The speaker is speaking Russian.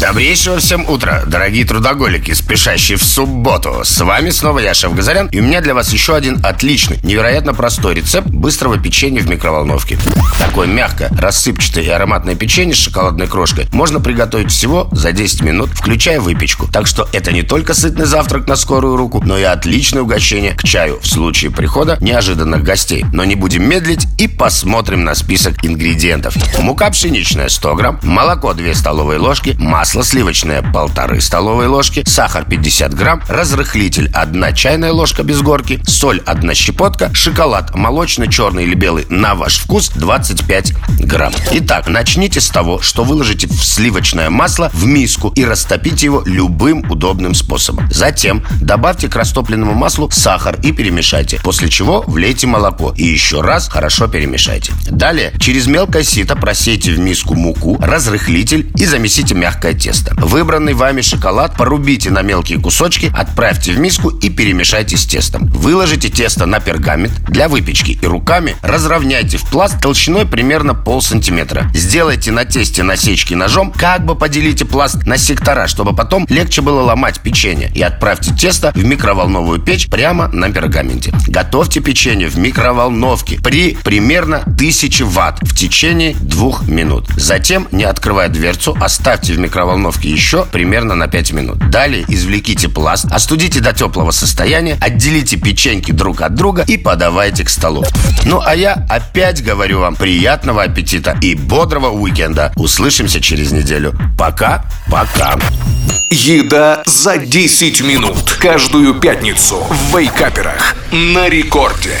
Добрейшего всем утра, дорогие трудоголики, спешащие в субботу. С вами снова я, Шеф Газарян, и у меня для вас еще один отличный, невероятно простой рецепт быстрого печенья в микроволновке. Такое мягкое, рассыпчатое и ароматное печенье с шоколадной крошкой можно приготовить всего за 10 минут, включая выпечку. Так что это не только сытный завтрак на скорую руку, но и отличное угощение к чаю в случае прихода неожиданных гостей. Но не будем медлить и посмотрим на список ингредиентов. Мука пшеничная 100 грамм, молоко 2 столовые ложки, масло масло сливочное полторы столовые ложки, сахар 50 грамм, разрыхлитель 1 чайная ложка без горки, соль 1 щепотка, шоколад молочный, черный или белый на ваш вкус 25 грамм. Итак, начните с того, что выложите в сливочное масло в миску и растопите его любым удобным способом. Затем добавьте к растопленному маслу сахар и перемешайте, после чего влейте молоко и еще раз хорошо перемешайте. Далее через мелкое сито просейте в миску муку, разрыхлитель и замесите мягкое тесто. Выбранный вами шоколад порубите на мелкие кусочки, отправьте в миску и перемешайте с тестом. Выложите тесто на пергамент для выпечки и руками разровняйте в пласт толщиной примерно пол сантиметра. Сделайте на тесте насечки ножом, как бы поделите пласт на сектора, чтобы потом легче было ломать печенье. И отправьте тесто в микроволновую печь прямо на пергаменте. Готовьте печенье в микроволновке при примерно 1000 ватт в течение двух минут. Затем, не открывая дверцу, оставьте в микроволновке микроволновке еще примерно на 5 минут. Далее извлеките пласт, остудите до теплого состояния, отделите печеньки друг от друга и подавайте к столу. Ну а я опять говорю вам приятного аппетита и бодрого уикенда. Услышимся через неделю. Пока, пока. Еда за 10 минут. Каждую пятницу в Вейкаперах. На рекорде.